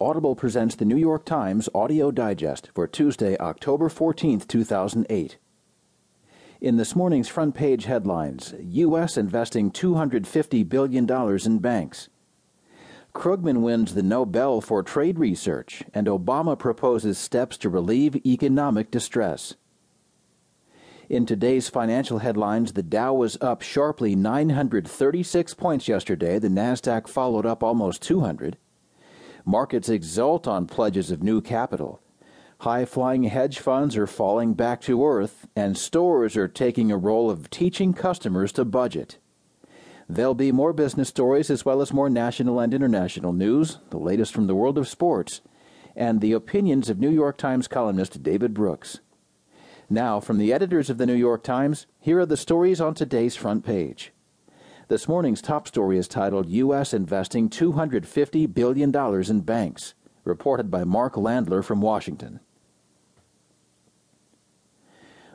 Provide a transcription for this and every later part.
Audible presents the New York Times Audio Digest for Tuesday, October 14, 2008. In this morning's front page headlines, U.S. investing $250 billion in banks. Krugman wins the Nobel for Trade Research, and Obama proposes steps to relieve economic distress. In today's financial headlines, the Dow was up sharply 936 points yesterday. The Nasdaq followed up almost 200. Markets exult on pledges of new capital. High flying hedge funds are falling back to earth, and stores are taking a role of teaching customers to budget. There'll be more business stories as well as more national and international news, the latest from the world of sports, and the opinions of New York Times columnist David Brooks. Now, from the editors of the New York Times, here are the stories on today's front page. This morning's top story is titled U.S. Investing $250 Billion in Banks, reported by Mark Landler from Washington.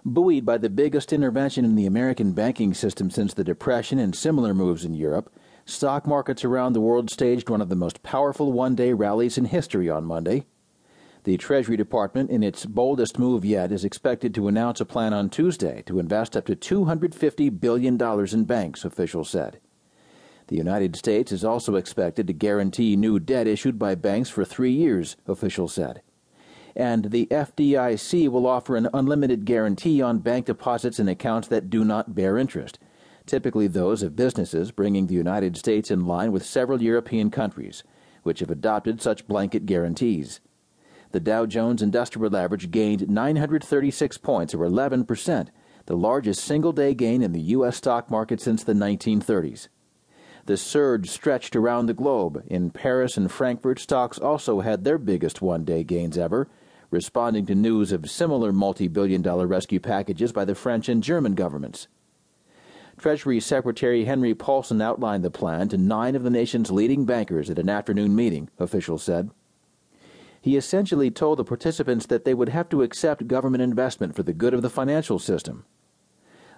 Buoyed by the biggest intervention in the American banking system since the Depression and similar moves in Europe, stock markets around the world staged one of the most powerful one day rallies in history on Monday. The Treasury Department, in its boldest move yet, is expected to announce a plan on Tuesday to invest up to $250 billion in banks, officials said. The United States is also expected to guarantee new debt issued by banks for three years, officials said. And the FDIC will offer an unlimited guarantee on bank deposits in accounts that do not bear interest, typically those of businesses, bringing the United States in line with several European countries, which have adopted such blanket guarantees. The Dow Jones Industrial Average gained 936 points, or 11%, the largest single day gain in the U.S. stock market since the 1930s. The surge stretched around the globe. In Paris and Frankfurt, stocks also had their biggest one day gains ever, responding to news of similar multi billion dollar rescue packages by the French and German governments. Treasury Secretary Henry Paulson outlined the plan to nine of the nation's leading bankers at an afternoon meeting, officials said he essentially told the participants that they would have to accept government investment for the good of the financial system.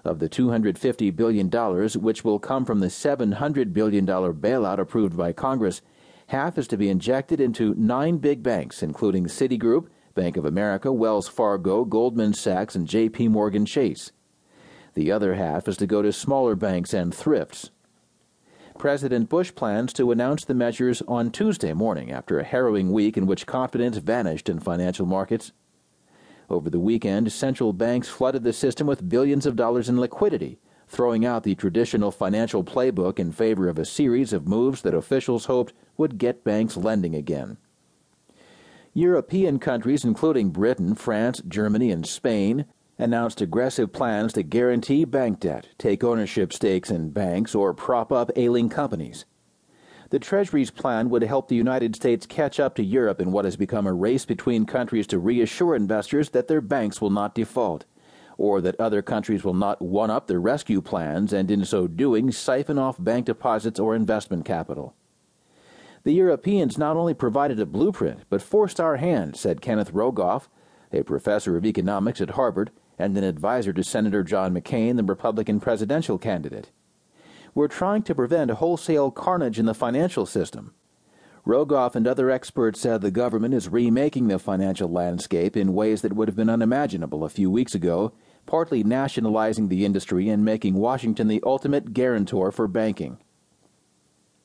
Of the $250 billion, which will come from the $700 billion bailout approved by Congress, half is to be injected into nine big banks, including Citigroup, Bank of America, Wells Fargo, Goldman Sachs, and J.P. Morgan Chase. The other half is to go to smaller banks and thrifts. President Bush plans to announce the measures on Tuesday morning after a harrowing week in which confidence vanished in financial markets. Over the weekend, central banks flooded the system with billions of dollars in liquidity, throwing out the traditional financial playbook in favor of a series of moves that officials hoped would get banks lending again. European countries, including Britain, France, Germany, and Spain, announced aggressive plans to guarantee bank debt, take ownership stakes in banks, or prop up ailing companies. The Treasury's plan would help the United States catch up to Europe in what has become a race between countries to reassure investors that their banks will not default, or that other countries will not one up their rescue plans and in so doing siphon off bank deposits or investment capital. The Europeans not only provided a blueprint, but forced our hand, said Kenneth Rogoff, a professor of economics at Harvard and an advisor to Senator John McCain, the Republican presidential candidate. We're trying to prevent a wholesale carnage in the financial system. Rogoff and other experts said the government is remaking the financial landscape in ways that would have been unimaginable a few weeks ago, partly nationalizing the industry and making Washington the ultimate guarantor for banking.